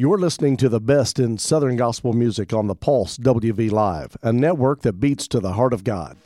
You're listening to the best in Southern gospel music on the Pulse WV Live, a network that beats to the heart of God.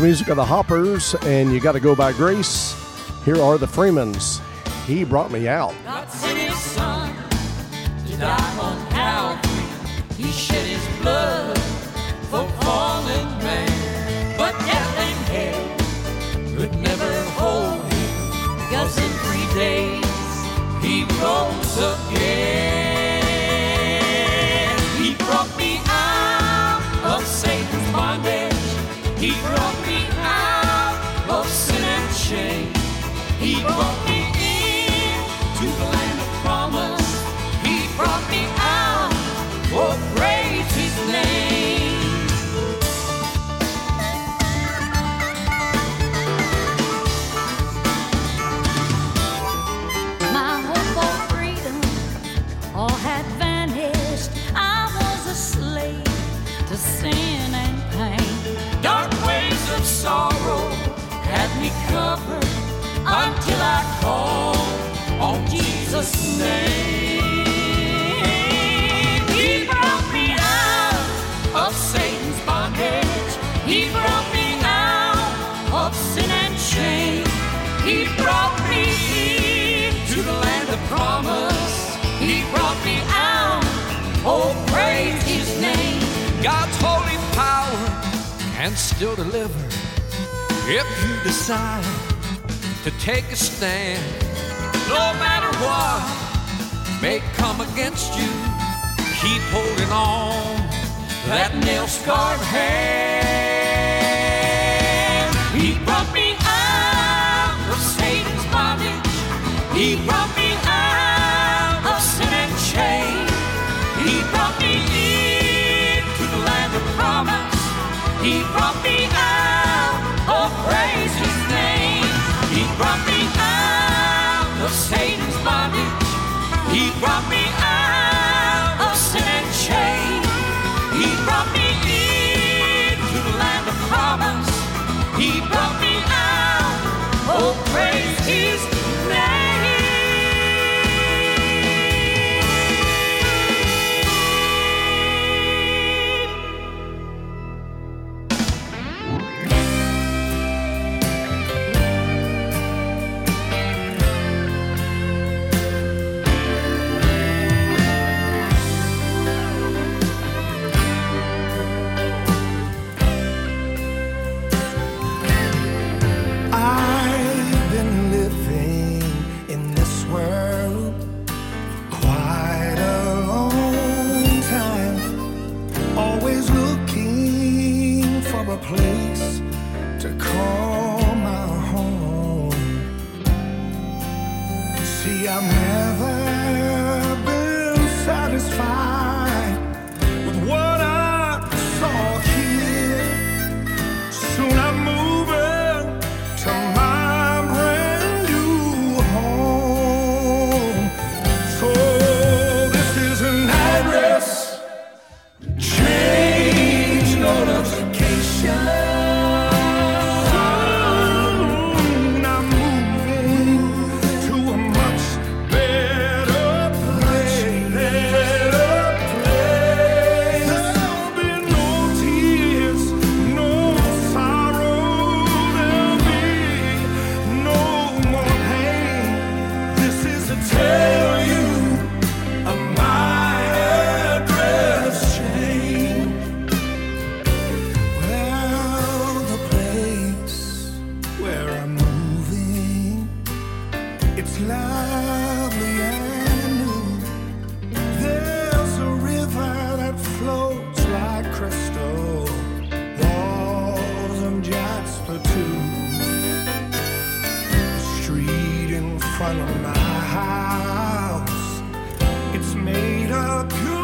Music of the Hoppers, and you got to go by grace. Here are the Freemans. He brought me out. He brought me still deliver if you decide to take a stand. No matter what may come against you, keep holding on that nail scarred hand. He brought me out of Satan's bondage. He brought brought me It's made up.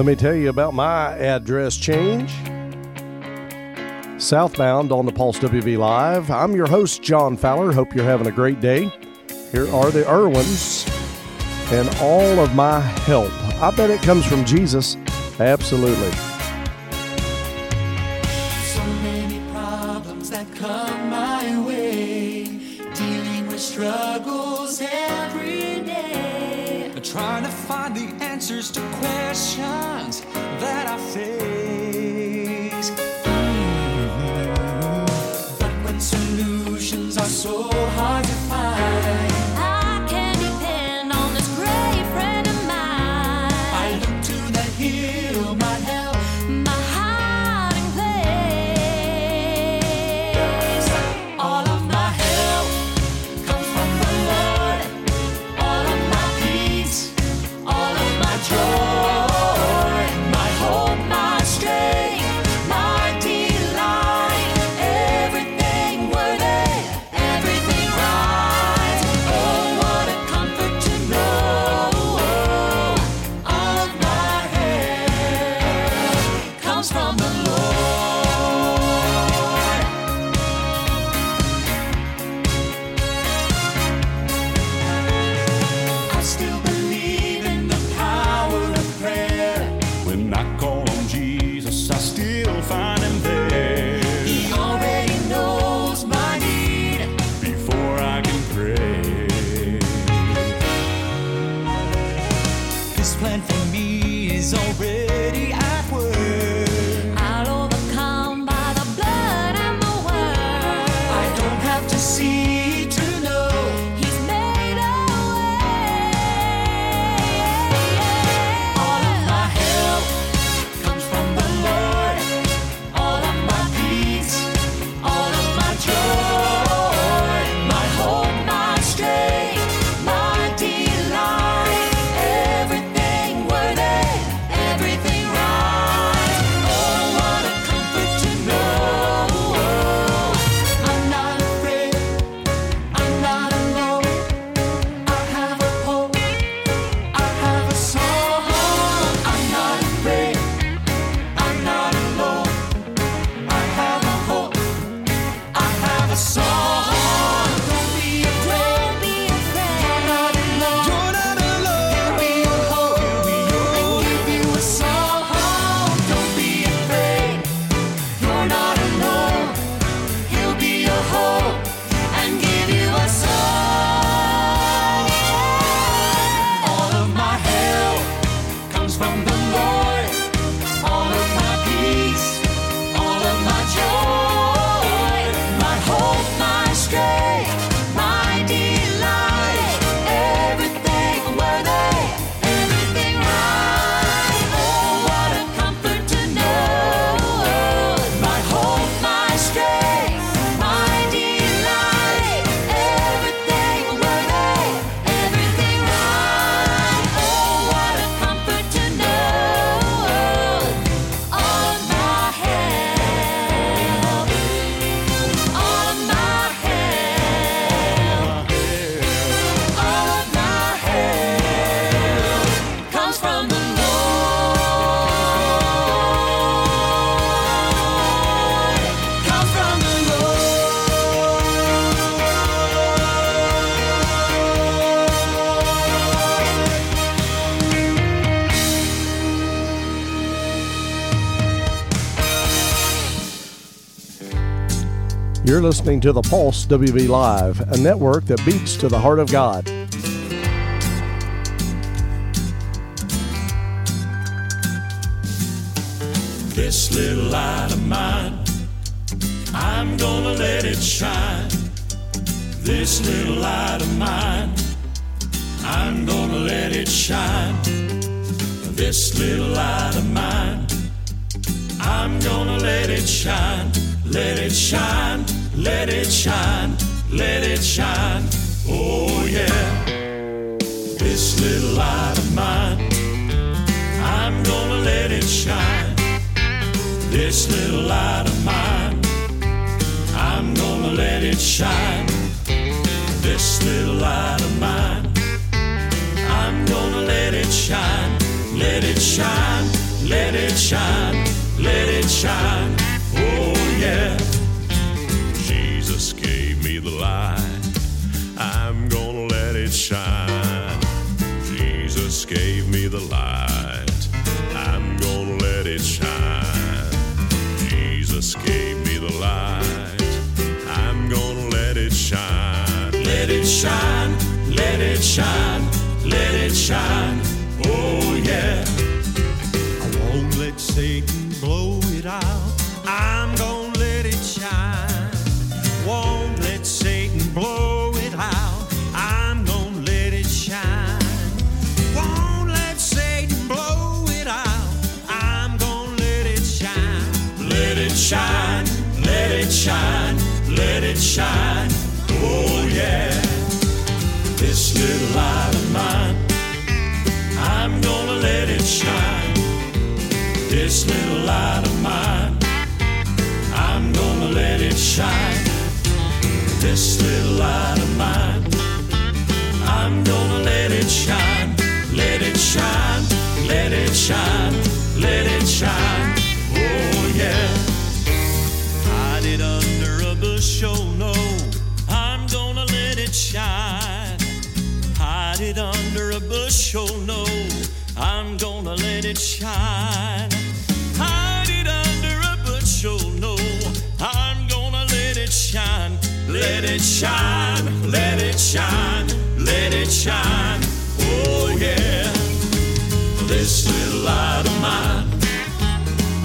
Let me tell you about my address change. Southbound on the Pulse WV Live. I'm your host, John Fowler. Hope you're having a great day. Here are the Erwins and all of my help. I bet it comes from Jesus. Absolutely. So many problems that come my way, dealing with struggles every day, trying to find the answers to questions that already You're listening to the Pulse WV Live, a network that beats to the heart of God. this little light of mine, I'm gonna let it shine. This little light of mine, I'm gonna let it shine. This little light of mine, I'm gonna let it shine. Let it shine, let it shine, let it shine. Oh yeah. This little light of mine, I'm gonna let it shine. This little light of mine, I'm gonna let it shine. This little light of mine, I'm gonna let it shine. Let it shine, let it shine, let it shine. Oh yeah light. I'm gonna let it shine. Jesus gave me the light. I'm gonna let it shine. Jesus gave me the light. I'm gonna let it shine. Let it shine. Let it shine. Let it shine. Oh yeah. Shine. Oh yeah. This little light of mine, I'm gonna let it shine. This little light of mine, I'm gonna let it shine. This little light of mine, I'm gonna let it shine. Let it shine, let it shine, let it shine. Shine. Hide it under a bushel, oh no. I'm gonna let it shine. Hide it under a bushel, oh no. I'm gonna let it shine. Let it shine, let it shine, let it shine. Oh yeah. This little light of mine,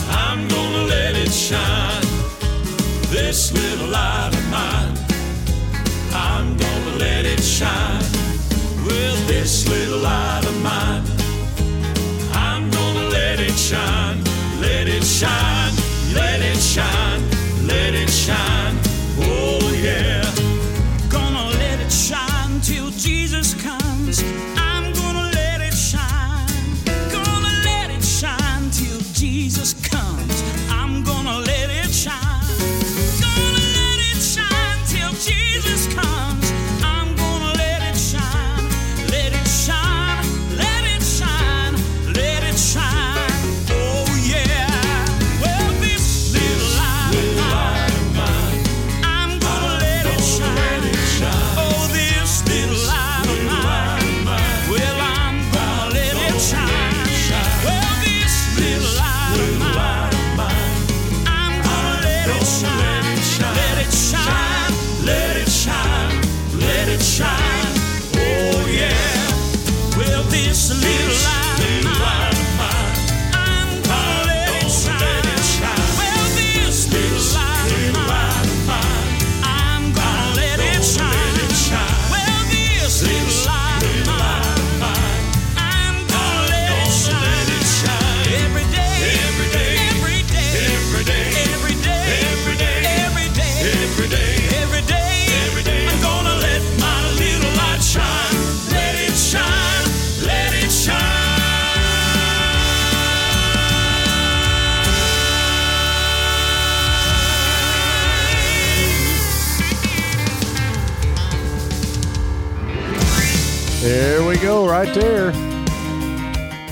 I'm gonna let it shine. This little light shine. Well, this little light of mine, I'm gonna let it shine. Let it shine, let it shine,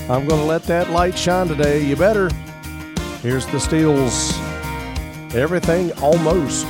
I'm going to let that light shine today. You better. Here's the Steeles. Everything almost.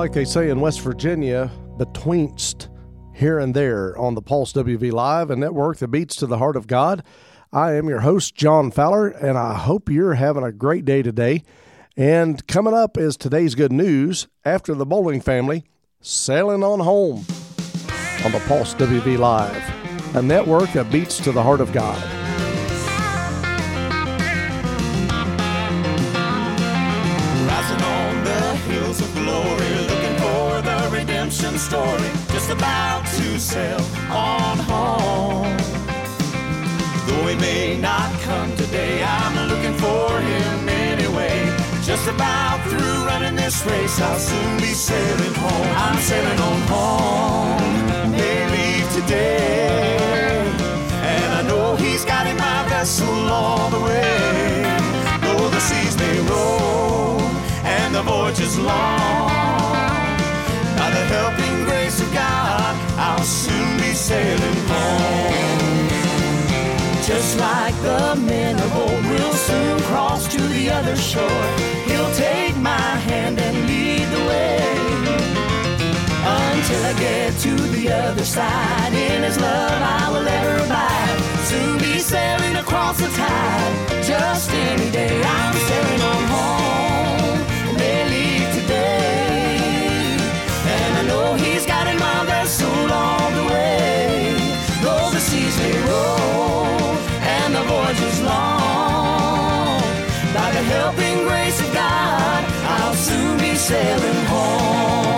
like they say in West Virginia, betweenst here and there on the Pulse WV Live, a network that beats to the heart of God. I am your host, John Fowler, and I hope you're having a great day today. And coming up is today's good news after the bowling family sailing on home on the Pulse WV Live, a network that beats to the heart of God. about to sail on home. Though he may not come today, I'm looking for him anyway. Just about through running this race, I'll soon be sailing home. I'm sailing on home. May leave today, and I know he's got in my vessel all the way. Though the seas may roll and the voyage is long, by the help I'll soon be sailing home. Just like the men of old, we'll soon cross to the other shore. He'll take my hand and lead the way. Until I get to the other side, in his love I will ever abide. Soon be sailing across the tide. Just any day I'm sailing on home. All the way. Though the seas may roll and the voyage is long, by the helping grace of God, I'll soon be sailing home.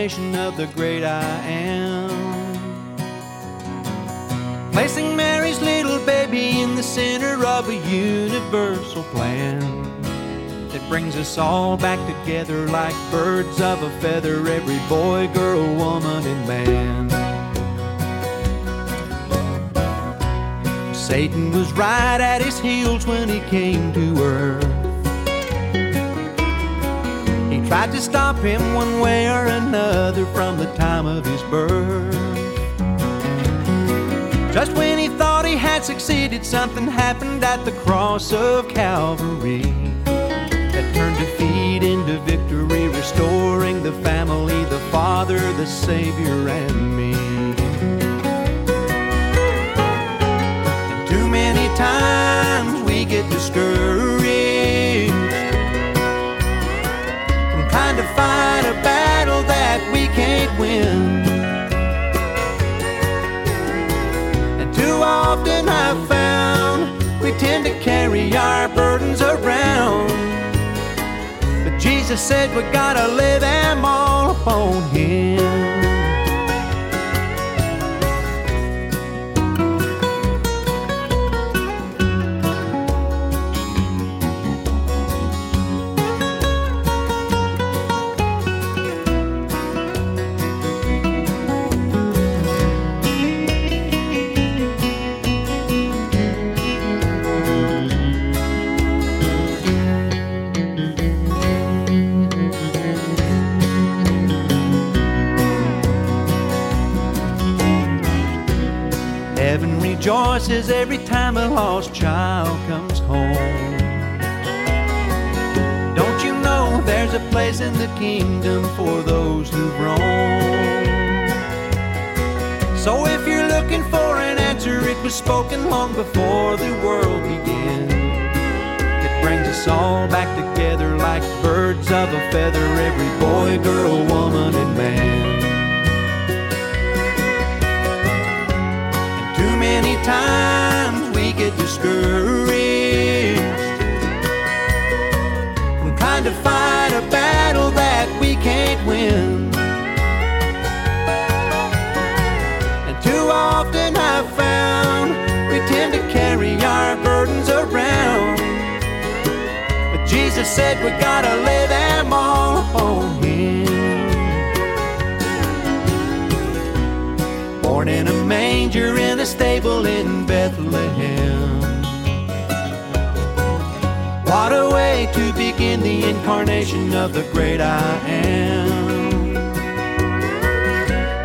Of the great I am. Placing Mary's little baby in the center of a universal plan that brings us all back together like birds of a feather, every boy, girl, woman, and man. Satan was right at his heels when he came to earth. Tried to stop him one way or another from the time of his birth. Just when he thought he had succeeded, something happened at the cross of Calvary that turned defeat into victory, restoring the family, the Father, the Savior, and me. And Too many times we get discouraged fight a battle that we can't win. And too often I've found we tend to carry our burdens around. But Jesus said we gotta lay them all upon Him. Rejoices every time a lost child comes home. Don't you know there's a place in the kingdom for those who've roamed? So if you're looking for an answer, it was spoken long before the world began. It brings us all back together like birds of a feather, every boy, girl, woman, and man. Times we get discouraged from trying to fight a battle that we can't win. And too often I've found we tend to carry our burdens around. But Jesus said we gotta lay them a stable in Bethlehem. What a way to begin the incarnation of the great I am.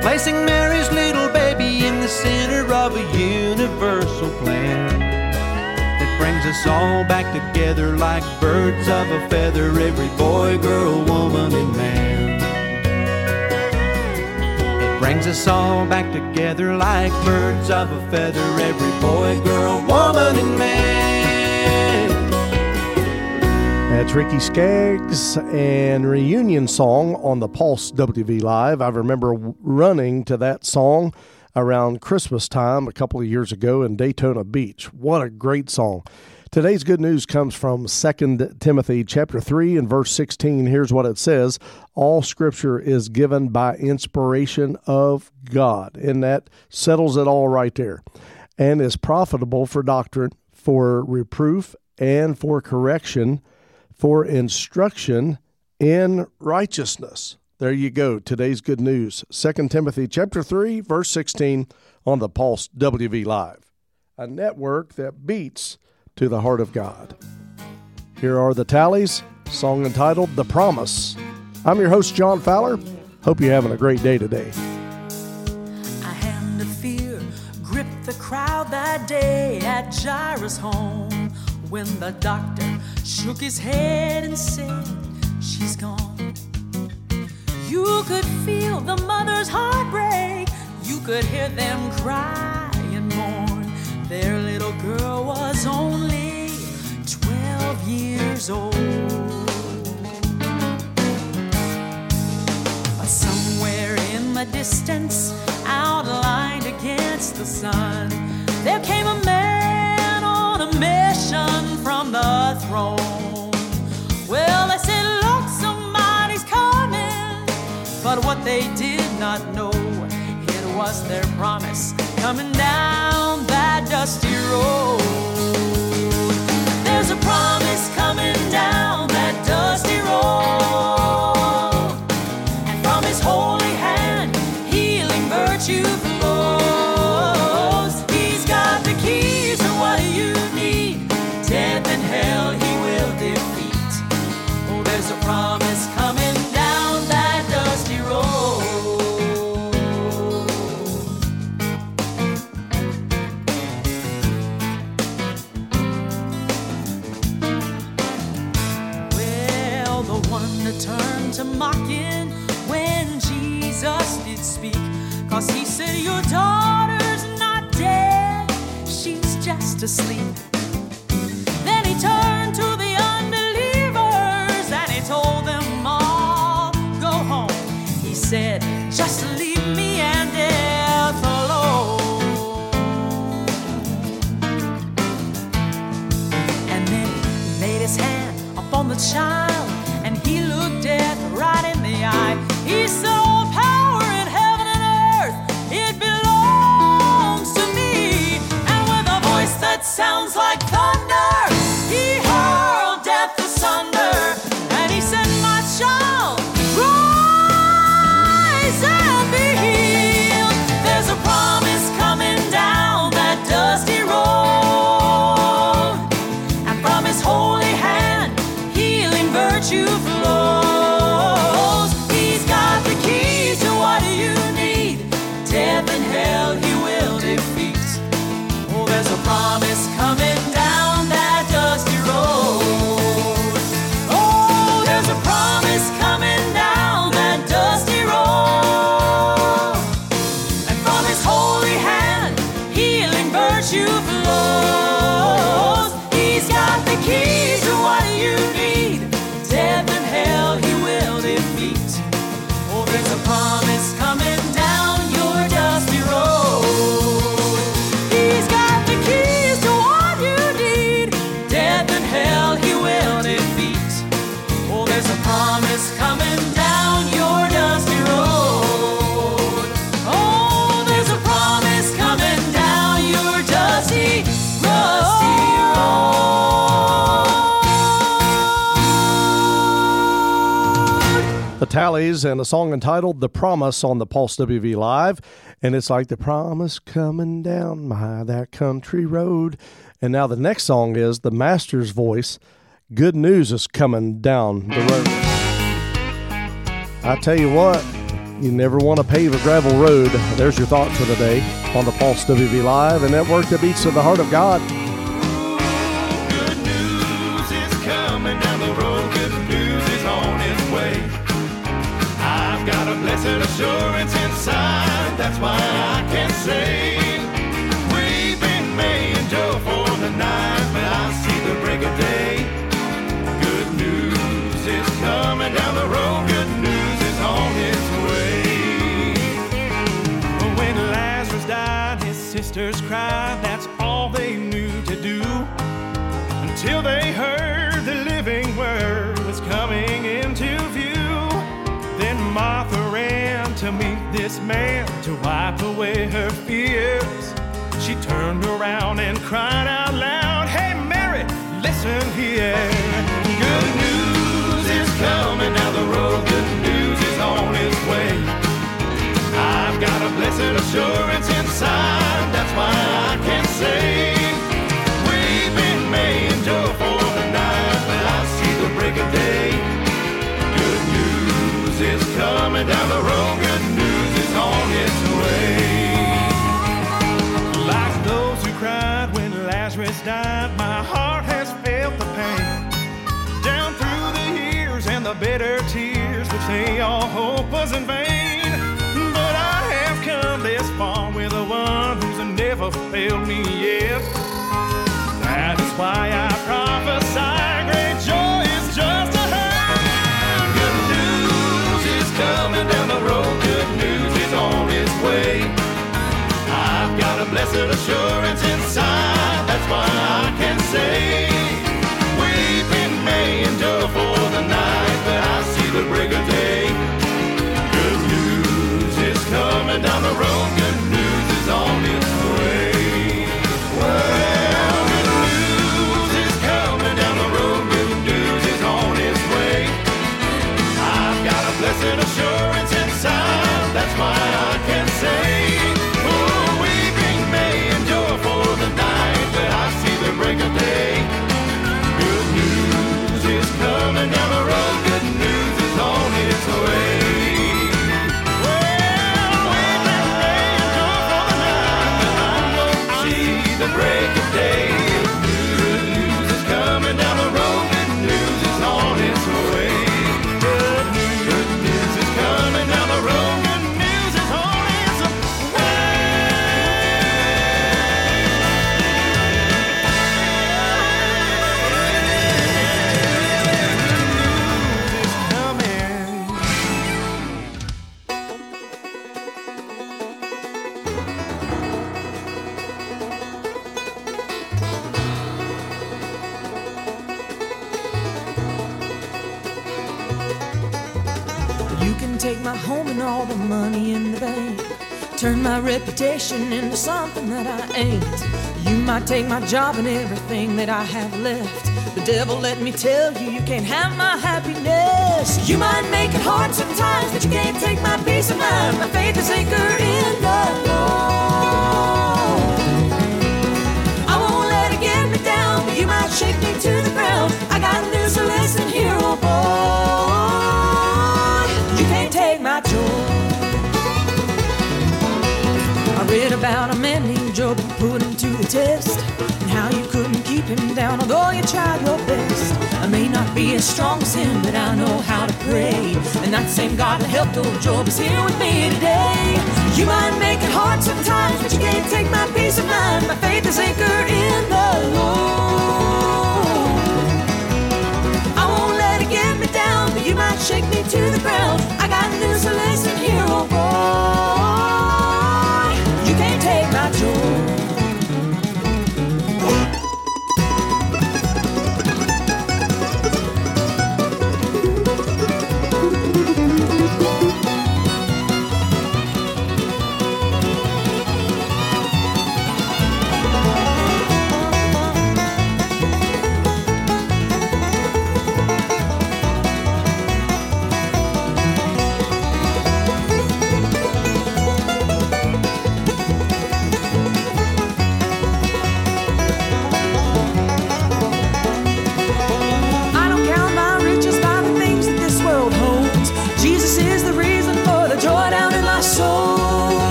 Placing Mary's little baby in the center of a universal plan that brings us all back together like birds of a feather, every boy, girl, woman, and man. Brings us all back together like birds of a feather, every boy, girl, woman, and man. That's Ricky Skaggs and reunion song on the Pulse WV Live. I remember running to that song around Christmas time a couple of years ago in Daytona Beach. What a great song. Today's good news comes from 2 Timothy chapter 3 and verse 16. Here's what it says. All scripture is given by inspiration of God. And that settles it all right there. And is profitable for doctrine, for reproof, and for correction, for instruction in righteousness. There you go. Today's good news. 2 Timothy chapter 3 verse 16 on the Pulse WV Live. A network that beats to the heart of God. Here are the Talleys, song entitled The Promise. I'm your host John Fowler. Hope you're having a great day today. A hand of fear gripped the crowd that day at Jairus' home when the doctor shook his head and said, She's gone. You could feel the mother's heartbreak. You could hear them cry and mourn. Their only 12 years old. But somewhere in the distance, outlined against the sun, there came a man on a mission from the throne. Well, they said, Look, somebody's coming. But what they did not know, it was their promise coming down that dusty road. Talleys and a song entitled The Promise on the Pulse WV Live. And it's like the promise coming down my that country road. And now the next song is The Master's Voice. Good news is coming down the road. I tell you what, you never want to pave a gravel road. There's your thought for the day on the Pulse WV Live, a network that beats to the heart of God. Assurance inside. That's why I can say, Weeping may endure for the night, but I see the break of day. Good news is coming down the road. Good news is on its way. When Lazarus died, his sisters cried. That's all they knew to do. Until they this man to wipe away her fears. She turned around and cried out loud, Hey Mary, listen here. Good news is coming down the road. Good news is on its way. I've got a blessed assurance inside. That's why I can say, Lazarus died, my heart has felt the pain. Down through the years and the bitter tears which say all hope was in vain. But I have come this far with the one who's never failed me yet. That is why I prophesy great joy is just ahead. Good news is coming down the road. Good news is on its way. I've got a blessed assurance inside. That's why I can say, Weeping may endure for the night, but I see the break of day. Good news is coming down the road. Good money in the bank. Turn my reputation into something that I ain't. You might take my job and everything that I have left. The devil, let me tell you, you can't have my happiness. You might make it hard sometimes, but you can't take my peace of mind. My faith is anchored in the Lord. Put him to the test, and how you couldn't keep him down, although you tried your best. I may not be as strong as him, but I know how to pray. And that same God that helped old Job is here with me today. You might make it hard sometimes, but you can't take my peace of mind. My faith is anchored in the Lord. I won't let it get me down, but you might shake me to the ground. I got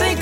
mind. My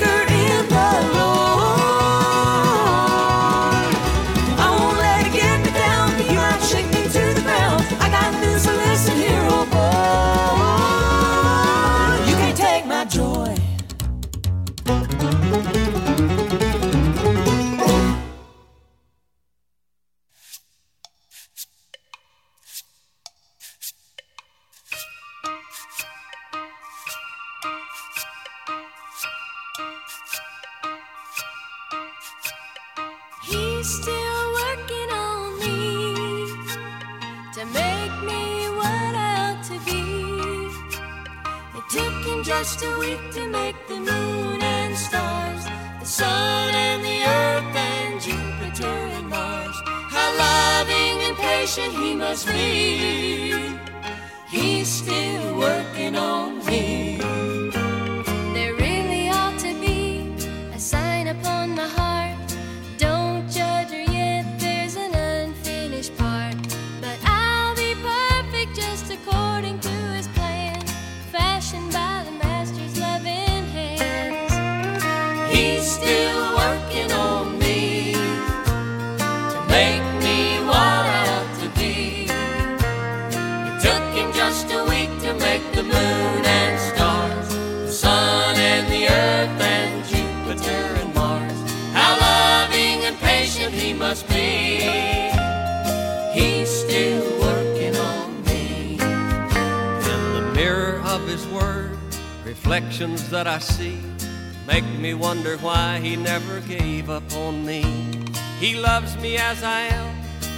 me as I am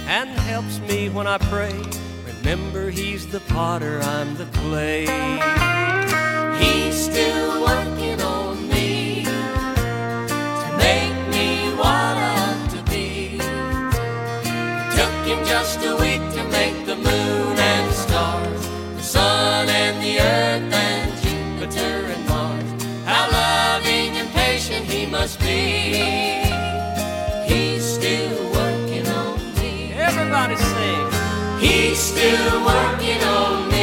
and helps me when I pray. Remember, He's the potter, I'm the clay. He's still working on me to make me what I'm to be. Took Him just a still working on me.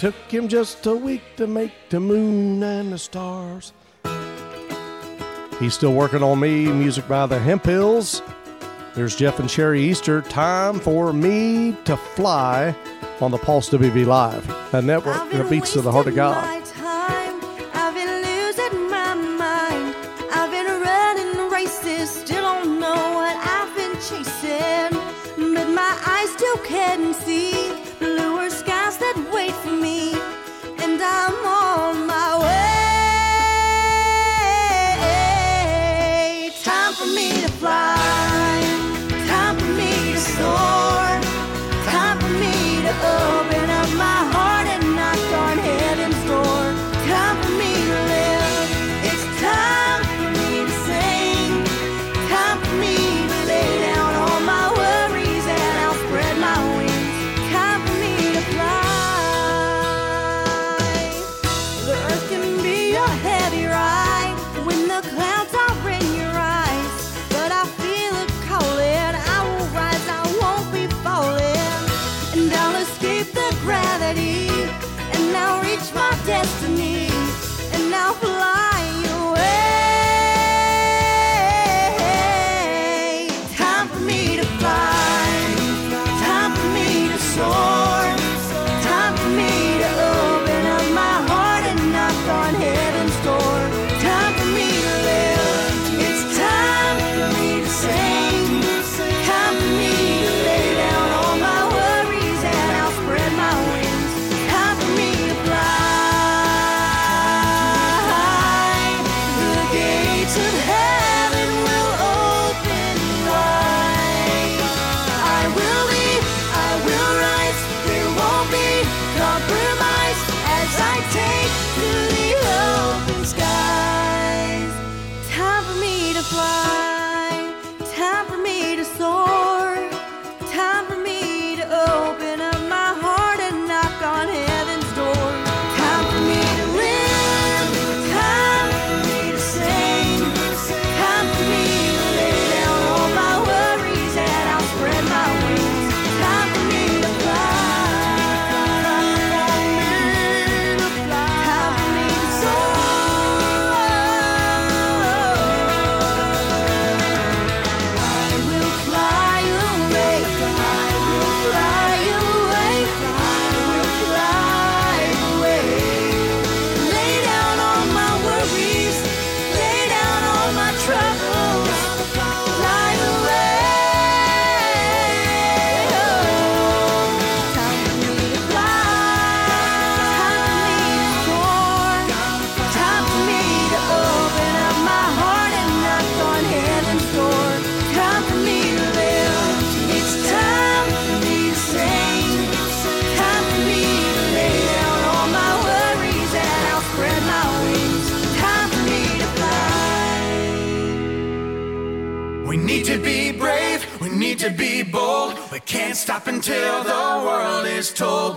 Took him just a week to make the moon and the stars. He's still working on me, music by the Hemphills. There's Jeff and Sheri Easter. Time for me to fly on the Pulse WV Live, a network that beats to the heart of God.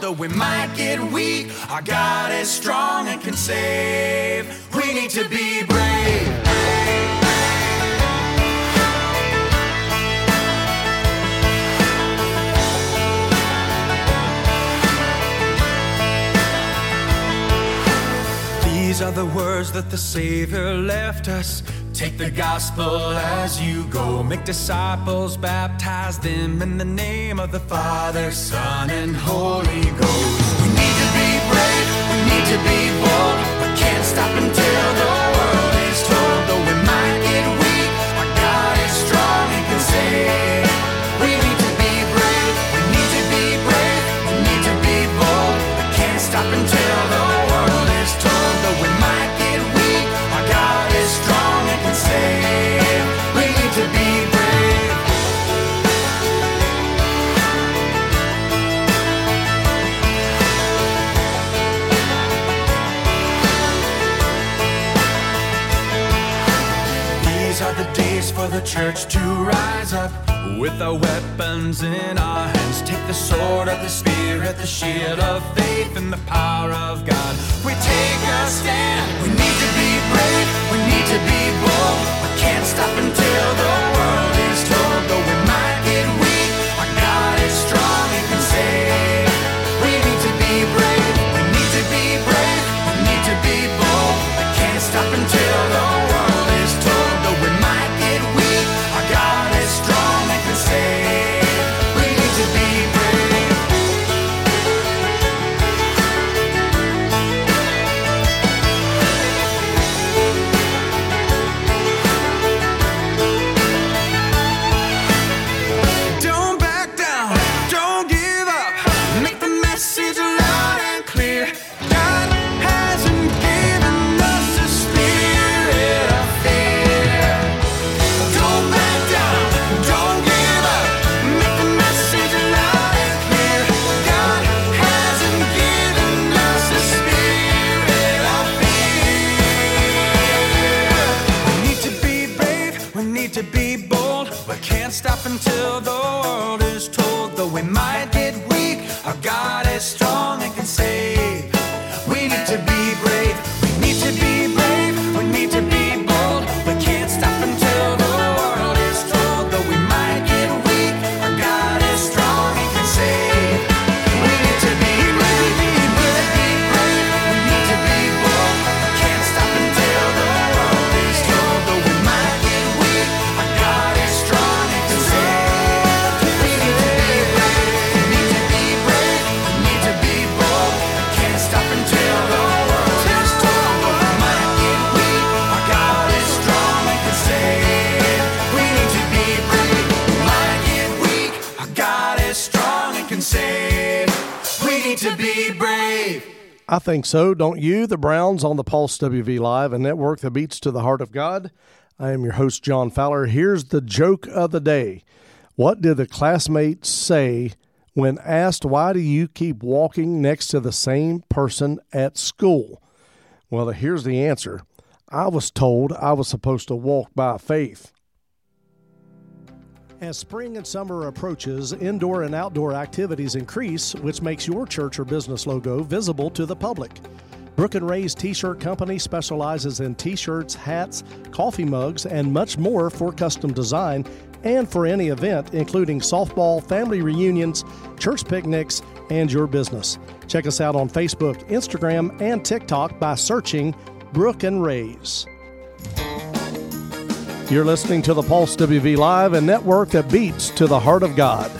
Though we might get weak, our God is strong and can save. We need to be brave. These are the words that the Savior left us. Take the gospel as you go. Make disciples, baptize them in the name of the Father, Son, and Holy Ghost. We need to be brave, we need to be bold. We can't stop until the days for the church to rise up with our weapons in our hands. Take the sword of the Spirit, the shield of faith, and the power of God. We take a stand. We need to be brave. We need to be bold. We can't stop until the I think so, don't you? The Browns on the Pulse WV Live, a network that beats to the heart of God. I am your host, John Fowler. Here's the joke of the day. What did the classmates say when asked, Why do you keep walking next to the same person at school? Well, here's the answer I was told I was supposed to walk by faith. As spring and summer approaches, indoor and outdoor activities increase, which makes your church or business logo visible to the public. Brook and Ray's T-shirt company specializes in t-shirts, hats, coffee mugs, and much more for custom design and for any event, including softball, family reunions, church picnics, and your business. Check us out on Facebook, Instagram, and TikTok by searching Brook and Ray's. You're listening to the Pulse WV Live, a network that beats to the heart of God.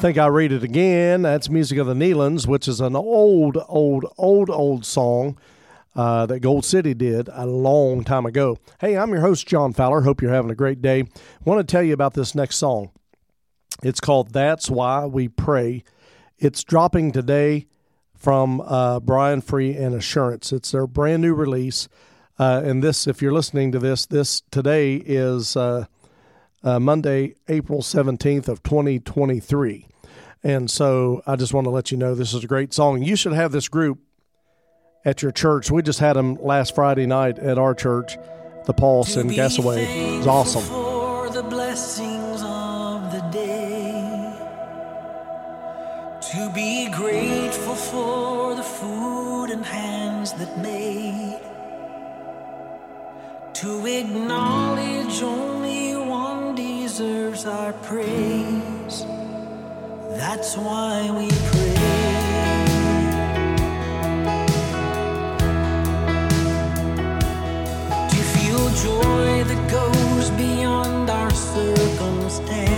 think I read it again. That's Music of the Nelons, which is an old, old, old, old song uh, that Gold City did a long time ago. Hey, I'm your host, John Fowler. Hope you're having a great day. Want to tell you about this next song. It's called That's Why We Pray. It's dropping today from uh, Brian Free and Assurance. It's their brand new release. Uh, and this, if you're listening to this, this today is uh, uh Monday, April 17th of 2023. And so I just want to let you know this is a great song. You should have this group at your church. We just had them last Friday night at our church, the Pulse and Gassaway. It's awesome. For the blessings of the day, to be grateful for the food and hands that made, to acknowledge only one deserves our praise. That's why we pray. To feel joy that goes beyond our circumstance.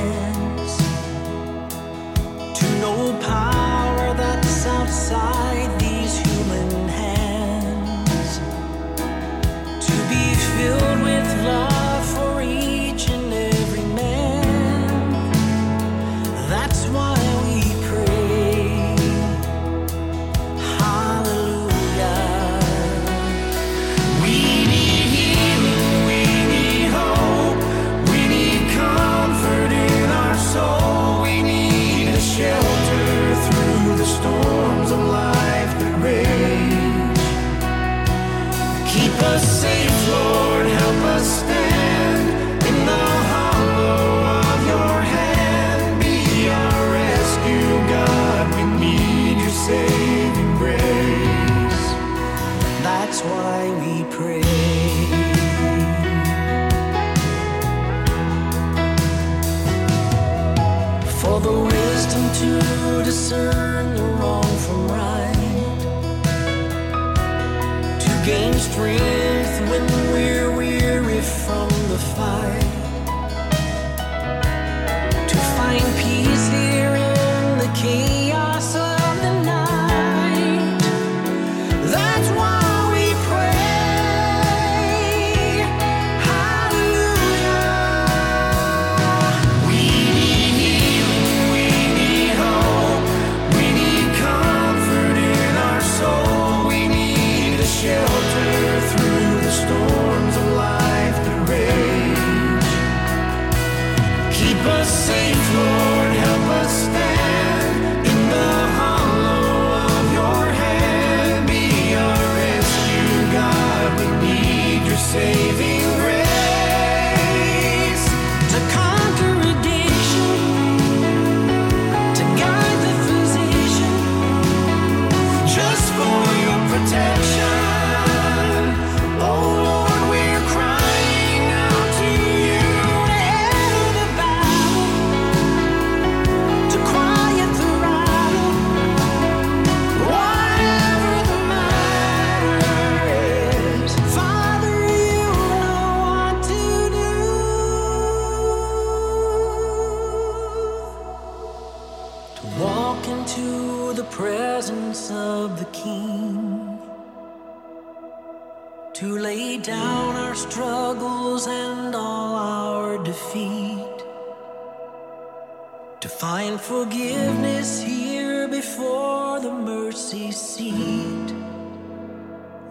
forgiveness here before the mercy seat.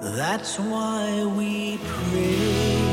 That's why we pray.